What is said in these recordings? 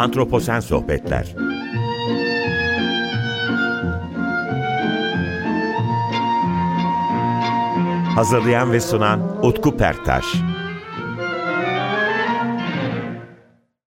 Antroposen Sohbetler. Hazırlayan ve sunan Utku Perktaş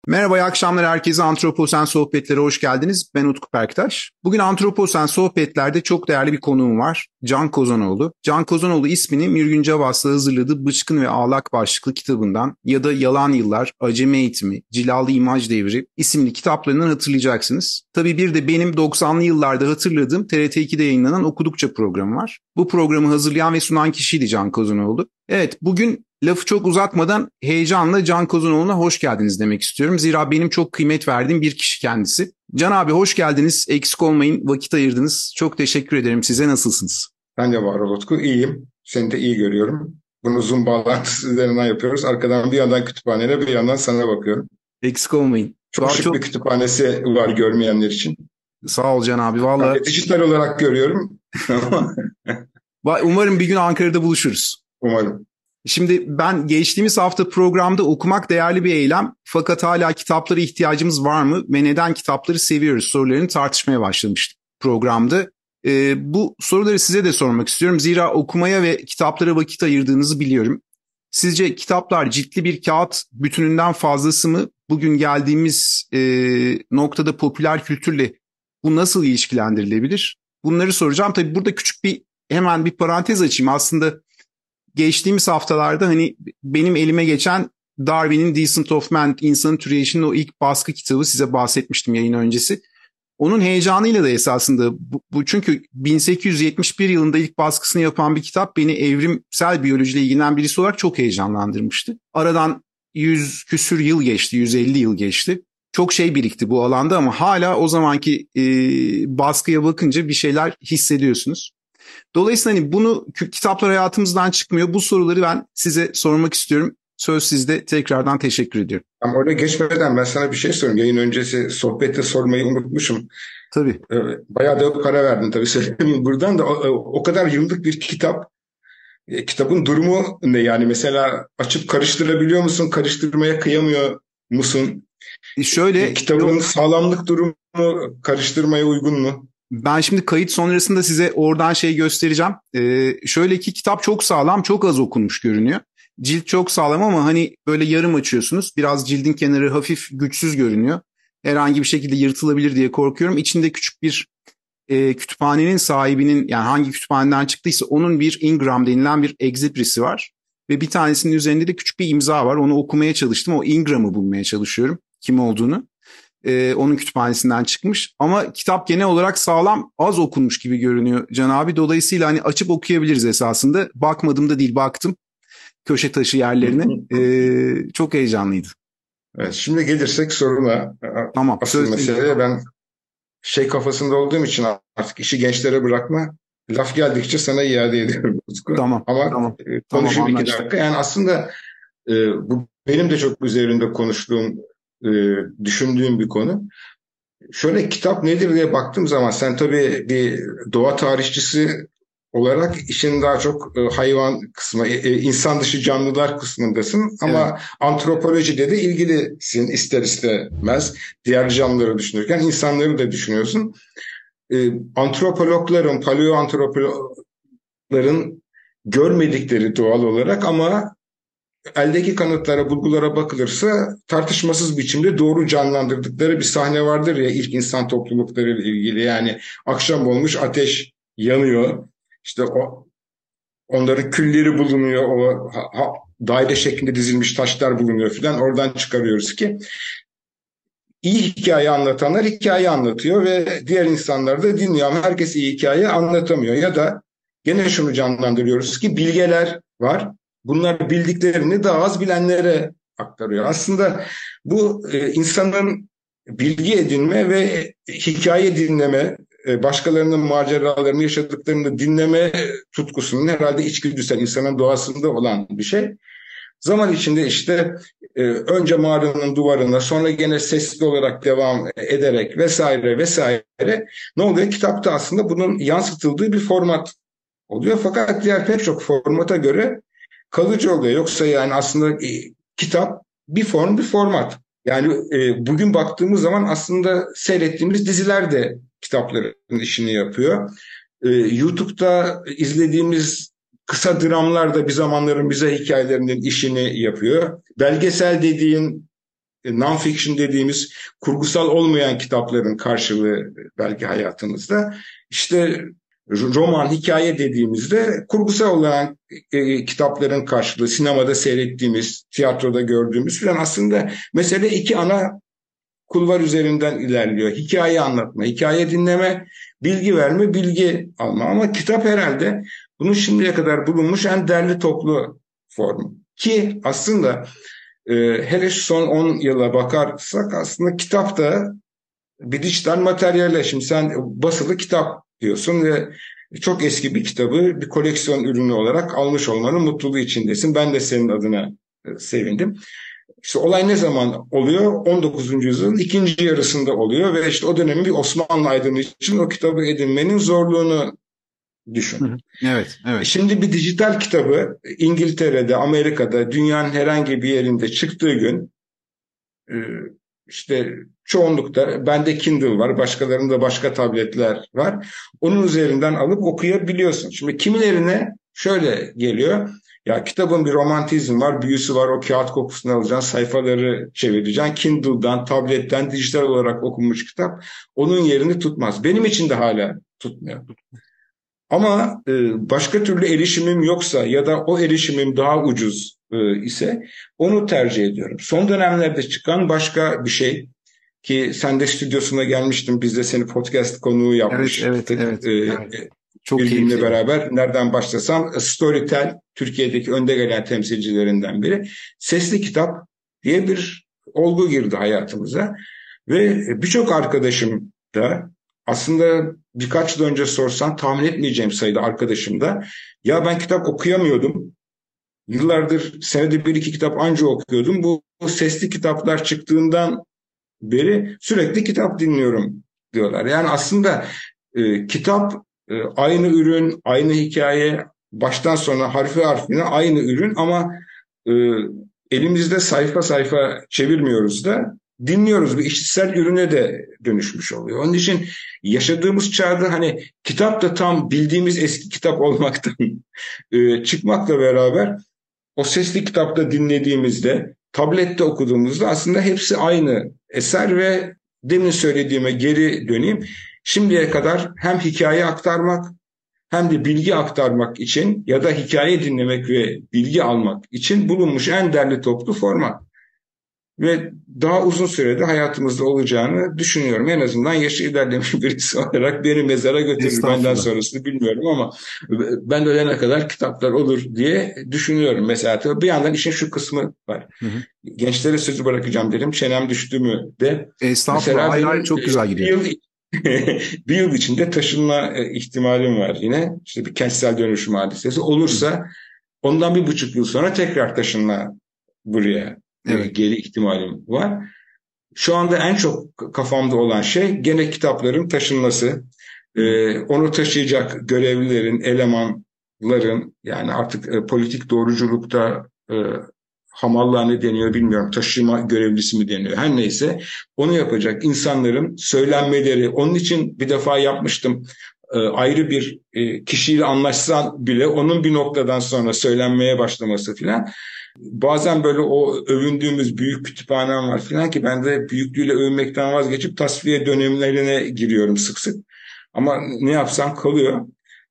Merhaba, iyi akşamlar herkese. Antroposen Sohbetlere hoş geldiniz. Ben Utku Perktaş. Bugün Antroposen Sohbetler'de çok değerli bir konuğum var. Can Kozanoğlu. Can Kozanoğlu ismini Mirgün Cavas'la hazırladığı Bıçkın ve Ağlak başlıklı kitabından ya da Yalan Yıllar, Acemi Eğitimi, Cilalı İmaj Devri isimli kitaplarından hatırlayacaksınız. Tabii bir de benim 90'lı yıllarda hatırladığım TRT2'de yayınlanan Okudukça programı var. Bu programı hazırlayan ve sunan kişiydi Can Kozanoğlu. Evet, bugün Lafı çok uzatmadan heyecanla Can Kozanoğlu'na hoş geldiniz demek istiyorum. Zira benim çok kıymet verdiğim bir kişi kendisi. Can abi hoş geldiniz. Eksik olmayın. Vakit ayırdınız. Çok teşekkür ederim. Size nasılsınız? Ben de var Utku. İyiyim. Seni de iyi görüyorum. Bunu Zoom bağlantısı üzerinden yapıyoruz. Arkadan bir yandan kütüphanene bir yandan sana bakıyorum. Eksik olmayın. Çok şık çok... bir kütüphanesi var görmeyenler için. Sağ ol Can abi. Vallahi... Yani dijital olarak görüyorum. Umarım bir gün Ankara'da buluşuruz. Umarım. Şimdi ben geçtiğimiz hafta programda okumak değerli bir eylem fakat hala kitaplara ihtiyacımız var mı ve neden kitapları seviyoruz sorularını tartışmaya başlamıştık programda. Ee, bu soruları size de sormak istiyorum. Zira okumaya ve kitaplara vakit ayırdığınızı biliyorum. Sizce kitaplar ciltli bir kağıt bütününden fazlası mı? Bugün geldiğimiz e, noktada popüler kültürle bu nasıl ilişkilendirilebilir? Bunları soracağım. Tabii burada küçük bir hemen bir parantez açayım. Aslında geçtiğimiz haftalarda hani benim elime geçen Darwin'in Decent of Man, İnsanın Türeyişi'nin o ilk baskı kitabı size bahsetmiştim yayın öncesi. Onun heyecanıyla da esasında bu, bu çünkü 1871 yılında ilk baskısını yapan bir kitap beni evrimsel biyolojiyle ilgilenen birisi olarak çok heyecanlandırmıştı. Aradan 100 küsür yıl geçti, 150 yıl geçti. Çok şey birikti bu alanda ama hala o zamanki e, baskıya bakınca bir şeyler hissediyorsunuz. Dolayısıyla hani bunu kitaplar hayatımızdan çıkmıyor. Bu soruları ben size sormak istiyorum. Söz sizde tekrardan teşekkür ediyorum. Ama oraya geçmeden ben sana bir şey sorayım. Yayın öncesi sohbette sormayı unutmuşum. Tabii. Ee, bayağı da para verdin tabii söyleyeyim buradan da o, o kadar yıllık bir kitap. E, kitabın durumu ne yani mesela açıp karıştırabiliyor musun? Karıştırmaya kıyamıyor musun? E şöyle e, kitabın sağlamlık durumu karıştırmaya uygun mu? Ben şimdi kayıt sonrasında size oradan şey göstereceğim. Ee, şöyle ki kitap çok sağlam, çok az okunmuş görünüyor. Cilt çok sağlam ama hani böyle yarım açıyorsunuz. Biraz cildin kenarı hafif güçsüz görünüyor. Herhangi bir şekilde yırtılabilir diye korkuyorum. İçinde küçük bir e, kütüphanenin sahibinin yani hangi kütüphaneden çıktıysa onun bir Ingram denilen bir egziprisi var. Ve bir tanesinin üzerinde de küçük bir imza var. Onu okumaya çalıştım. O Ingram'ı bulmaya çalışıyorum kim olduğunu e, onun kütüphanesinden çıkmış. Ama kitap genel olarak sağlam az okunmuş gibi görünüyor Can abi. Dolayısıyla hani açıp okuyabiliriz esasında. Bakmadım da değil baktım köşe taşı yerlerine. e, çok heyecanlıydı. Evet, şimdi gelirsek soruna. Tamam. Asıl meseleye ben şey kafasında olduğum için artık işi gençlere bırakma. Laf geldikçe sana iade ediyorum. Tamam. Ama tamam, konuşayım tamam, iki dakika. Yani aslında e, bu benim de çok üzerinde konuştuğum e, düşündüğüm bir konu. Şöyle kitap nedir diye baktığım zaman sen tabii bir doğa tarihçisi olarak işin daha çok e, hayvan kısmı, e, insan dışı canlılar kısmındasın. Ama evet. antropolojide de ilgilisin ister istemez. Diğer canlıları düşünürken insanları da düşünüyorsun. Antropologların, paleoantropologların görmedikleri doğal olarak ama eldeki kanıtlara, bulgulara bakılırsa tartışmasız biçimde doğru canlandırdıkları bir sahne vardır ya ilk insan toplulukları ile ilgili. Yani akşam olmuş ateş yanıyor. İşte o onların külleri bulunuyor. O ha, daire şeklinde dizilmiş taşlar bulunuyor filan. Oradan çıkarıyoruz ki iyi hikaye anlatanlar hikaye anlatıyor ve diğer insanlar da dinliyor ama herkes iyi hikaye anlatamıyor. Ya da gene şunu canlandırıyoruz ki bilgeler var bunlar bildiklerini daha az bilenlere aktarıyor. Aslında bu e, insanın bilgi edinme ve hikaye dinleme, e, başkalarının maceralarını, yaşadıklarını dinleme tutkusunun herhalde içgüdüsel insanın doğasında olan bir şey. Zaman içinde işte e, önce mağaranın duvarına sonra gene sesli olarak devam ederek vesaire vesaire ne oluyor? Kitapta aslında bunun yansıtıldığı bir format oluyor. Fakat diğer pek çok formata göre kalıcı oluyor. Yoksa yani aslında e, kitap bir form bir format. Yani e, bugün baktığımız zaman aslında seyrettiğimiz diziler de kitapların işini yapıyor. E, YouTube'da izlediğimiz kısa dramlar da bir zamanların bize hikayelerinin işini yapıyor. Belgesel dediğin e, non-fiction dediğimiz kurgusal olmayan kitapların karşılığı belki hayatımızda. İşte roman, hikaye dediğimizde kurgusal olan e, kitapların karşılığı, sinemada seyrettiğimiz, tiyatroda gördüğümüz falan aslında mesele iki ana kulvar üzerinden ilerliyor. Hikaye anlatma, hikaye dinleme, bilgi verme, bilgi alma. Ama kitap herhalde bunun şimdiye kadar bulunmuş en derli toplu formu. Ki aslında e, hele şu son 10 yıla bakarsak aslında kitap da bir dijital materyalle. Şimdi sen basılı kitap diyorsun ve çok eski bir kitabı bir koleksiyon ürünü olarak almış olmanın mutluluğu içindesin. Ben de senin adına e, sevindim. İşte olay ne zaman oluyor? 19. yüzyılın ikinci yarısında oluyor ve işte o dönemin bir Osmanlı aydını için o kitabı edinmenin zorluğunu düşün. Evet, evet. E, şimdi bir dijital kitabı İngiltere'de, Amerika'da, dünyanın herhangi bir yerinde çıktığı gün e, işte çoğunlukta bende Kindle var, başkalarında başka tabletler var. Onun üzerinden alıp okuyabiliyorsun. Şimdi kimilerine şöyle geliyor. Ya kitabın bir romantizm var, büyüsü var. O kağıt kokusunu alacaksın, sayfaları çevireceksin. Kindle'dan, tabletten, dijital olarak okunmuş kitap onun yerini tutmaz. Benim için de hala tutmuyor. Ama e, başka türlü erişimim yoksa ya da o erişimim daha ucuz ise onu tercih ediyorum. Son dönemlerde çıkan başka bir şey ki sen de stüdyosuna gelmiştin biz de seni podcast konuğu yapmıştık. Evet, evet, evet. Ee, evet. Çok Bilgimle beraber nereden başlasam Storytel Türkiye'deki önde gelen temsilcilerinden biri. Sesli kitap diye bir olgu girdi hayatımıza. Ve birçok arkadaşım da aslında birkaç yıl önce sorsan tahmin etmeyeceğim sayıda arkadaşım da ya ben kitap okuyamıyordum. Yıllardır senede bir iki kitap anca okuyordum. Bu, sesli kitaplar çıktığından beri sürekli kitap dinliyorum diyorlar. Yani aslında e, kitap e, aynı ürün, aynı hikaye, baştan sona harfi harfine aynı ürün ama e, elimizde sayfa sayfa çevirmiyoruz da dinliyoruz. Bir işitsel ürüne de dönüşmüş oluyor. Onun için yaşadığımız çağda hani kitap da tam bildiğimiz eski kitap olmaktan e, çıkmakla beraber o sesli kitapta dinlediğimizde, tablette okuduğumuzda aslında hepsi aynı eser ve demin söylediğime geri döneyim. Şimdiye kadar hem hikaye aktarmak hem de bilgi aktarmak için ya da hikaye dinlemek ve bilgi almak için bulunmuş en derli toplu format ve daha uzun sürede hayatımızda olacağını düşünüyorum. En azından yaşı ilerlemiş birisi olarak beni mezara götürür. Benden sonrasını bilmiyorum ama ben ölene kadar kitaplar olur diye düşünüyorum. Mesela tabii bir yandan işin şu kısmı var. Hı hı. Gençlere sözü bırakacağım dedim. Çenem düştü mü de. Estağfurullah. Hayır, hayır, çok güzel gidiyor. Bir yıl, bir yıl içinde taşınma e, ihtimalim var yine. İşte bir kentsel dönüşüm hadisesi olursa ondan bir buçuk yıl sonra tekrar taşınma buraya evet. geri ihtimalim var. Şu anda en çok kafamda olan şey gene kitapların taşınması. Ee, onu taşıyacak görevlilerin, elemanların yani artık e, politik doğruculukta e, hamallığa ne deniyor bilmiyorum. Taşıma görevlisi mi deniyor? Her neyse onu yapacak insanların söylenmeleri. Onun için bir defa yapmıştım. E, ayrı bir e, kişiyle anlaşsan bile onun bir noktadan sonra söylenmeye başlaması filan. Bazen böyle o övündüğümüz büyük kütüphanem var filan ki ben de büyüklüğüyle övünmekten vazgeçip tasfiye dönemlerine giriyorum sık sık. Ama ne yapsam kalıyor.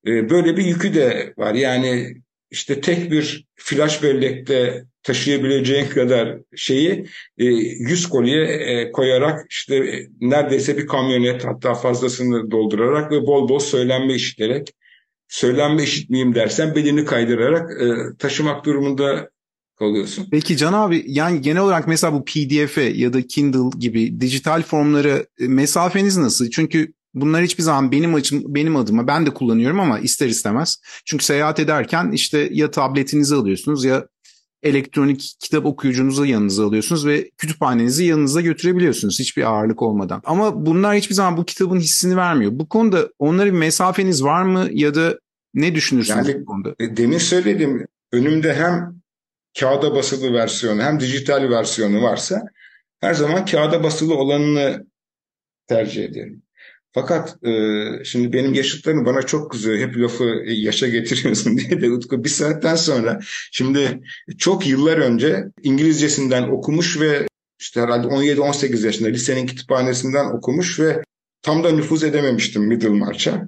E, böyle bir yükü de var. Yani işte tek bir flash bellekte taşıyabileceğin kadar şeyi e, 100 kolye e, koyarak işte e, neredeyse bir kamyonet hatta fazlasını doldurarak ve bol bol söylenme işiterek söylenme işitmeyeyim dersen belini kaydırarak e, taşımak durumunda kalıyorsun. Peki Can abi yani genel olarak mesela bu PDF'e ya da Kindle gibi dijital formları e, mesafeniz nasıl? Çünkü Bunlar hiçbir zaman benim açım, benim adıma ben de kullanıyorum ama ister istemez. Çünkü seyahat ederken işte ya tabletinizi alıyorsunuz ya elektronik kitap okuyucunuzu yanınıza alıyorsunuz ve kütüphanenizi yanınıza götürebiliyorsunuz hiçbir ağırlık olmadan. Ama bunlar hiçbir zaman bu kitabın hissini vermiyor. Bu konuda onlara bir mesafeniz var mı ya da ne düşünürsünüz yani, bu konuda? E, demin söyledim önümde hem kağıda basılı versiyonu hem dijital versiyonu varsa her zaman kağıda basılı olanını tercih ederim. Fakat e, şimdi benim yaşıtlarım bana çok kızıyor. Hep lafı e, yaşa getiriyorsun diye de Utku bir saatten sonra. Şimdi çok yıllar önce İngilizcesinden okumuş ve işte herhalde 17-18 yaşında lisenin kütüphanesinden okumuş ve tam da nüfuz edememiştim Middlemarch'a.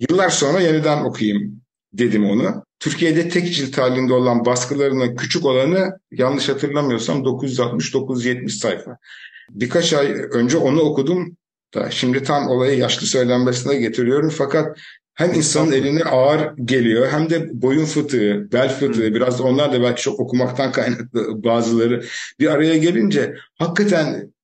Yıllar sonra yeniden okuyayım dedim onu. Türkiye'de tek cilt halinde olan baskılarının küçük olanı yanlış hatırlamıyorsam 960-970 sayfa. Birkaç ay önce onu okudum şimdi tam olayı yaşlı söylenmesine getiriyorum fakat hem insanın eline ağır geliyor hem de boyun fıtığı, bel fıtığı biraz da onlar da belki çok okumaktan kaynaklı bazıları bir araya gelince hakikaten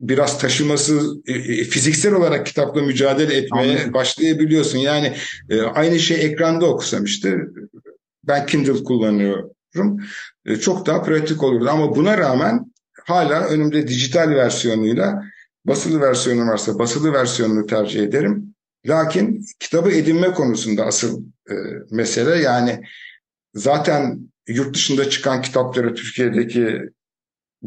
biraz taşıması e, e, fiziksel olarak kitapla mücadele etmeye Anladım. başlayabiliyorsun. Yani e, aynı şey ekranda okusam işte ben Kindle kullanıyorum. çok daha pratik olurdu ama buna rağmen hala önümde dijital versiyonuyla basılı versiyonu varsa basılı versiyonunu tercih ederim. Lakin kitabı edinme konusunda asıl e, mesele yani zaten yurt dışında çıkan kitapları Türkiye'deki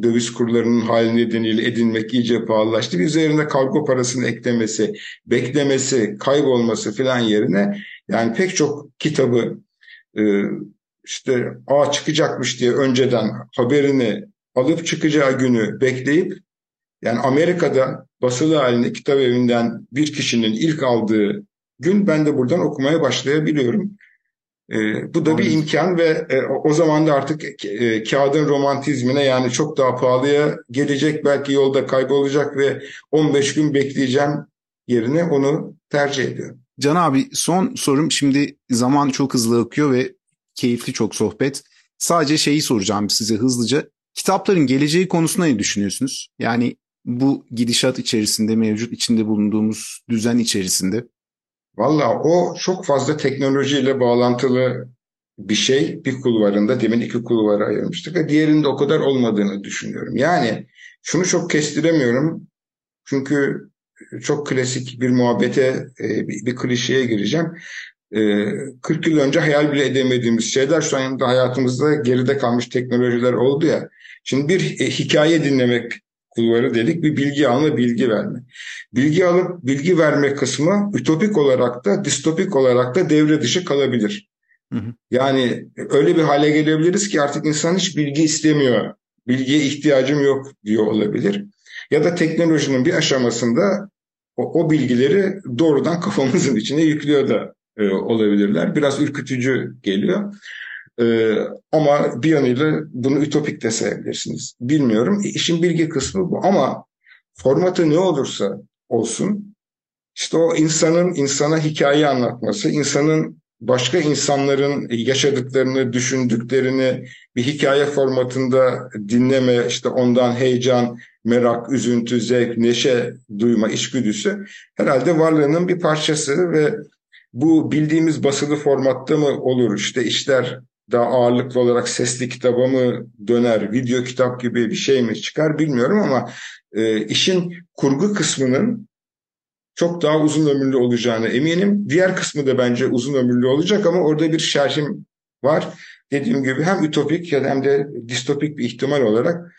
döviz kurlarının hali nedeniyle edinmek iyice pahalılaştı. Üzerinde kargo parasını eklemesi, beklemesi, kaybolması filan yerine yani pek çok kitabı e, işte a çıkacakmış diye önceden haberini alıp çıkacağı günü bekleyip yani Amerika'da basılı halinde kitap evinden bir kişinin ilk aldığı gün ben de buradan okumaya başlayabiliyorum. E, bu da bir imkan ve e, o zaman da artık e, kağıdın romantizmine yani çok daha pahalıya gelecek belki yolda kaybolacak ve 15 gün bekleyeceğim yerine onu tercih ediyorum. Can abi son sorum şimdi zaman çok hızlı akıyor ve keyifli çok sohbet. Sadece şeyi soracağım size hızlıca. Kitapların geleceği konusunda ne düşünüyorsunuz? Yani bu gidişat içerisinde mevcut içinde bulunduğumuz düzen içerisinde? Valla o çok fazla teknolojiyle bağlantılı bir şey bir kulvarında demin iki kulvara ayırmıştık ve diğerinde o kadar olmadığını düşünüyorum. Yani şunu çok kestiremiyorum çünkü çok klasik bir muhabbete e, bir klişeye gireceğim. 40 e, yıl önce hayal bile edemediğimiz şeyler şu anda hayatımızda geride kalmış teknolojiler oldu ya. Şimdi bir e, hikaye dinlemek kulvarı dedik bir bilgi alma, bilgi verme. Bilgi alıp bilgi verme kısmı ütopik olarak da distopik olarak da devre dışı kalabilir. Hı hı. Yani öyle bir hale gelebiliriz ki artık insan hiç bilgi istemiyor. Bilgiye ihtiyacım yok diyor olabilir. Ya da teknolojinin bir aşamasında o, o bilgileri doğrudan kafamızın içine yüklüyor da e, olabilirler. Biraz ürkütücü geliyor. Ee, ama bir yanıyla bunu ütopik de sayabilirsiniz. Bilmiyorum. İşin bilgi kısmı bu. Ama formatı ne olursa olsun işte o insanın insana hikaye anlatması, insanın başka insanların yaşadıklarını, düşündüklerini bir hikaye formatında dinleme, işte ondan heyecan, merak, üzüntü, zevk, neşe duyma içgüdüsü herhalde varlığının bir parçası ve bu bildiğimiz basılı formatta mı olur? İşte işler daha ağırlıklı olarak sesli kitaba mı döner, video kitap gibi bir şey mi çıkar bilmiyorum ama e, işin kurgu kısmının çok daha uzun ömürlü olacağını eminim. Diğer kısmı da bence uzun ömürlü olacak ama orada bir şerhim var. Dediğim gibi hem ütopik ya da hem de distopik bir ihtimal olarak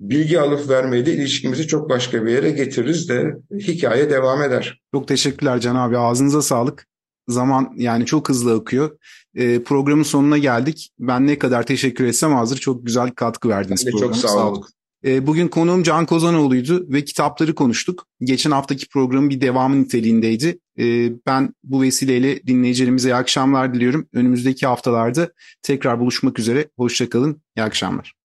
bilgi alıp vermeyle ilişkimizi çok başka bir yere getiririz de hikaye devam eder. Çok teşekkürler Can abi. Ağzınıza sağlık. Zaman yani çok hızlı akıyor. E, programın sonuna geldik. Ben ne kadar teşekkür etsem azdır. Çok güzel katkı verdiniz programa. Çok sağ olun. E, bugün konuğum Can Kozanoğlu'ydu ve kitapları konuştuk. Geçen haftaki programın bir devamı niteliğindeydi. E, ben bu vesileyle dinleyicilerimize iyi akşamlar diliyorum. Önümüzdeki haftalarda tekrar buluşmak üzere. Hoşçakalın. İyi akşamlar.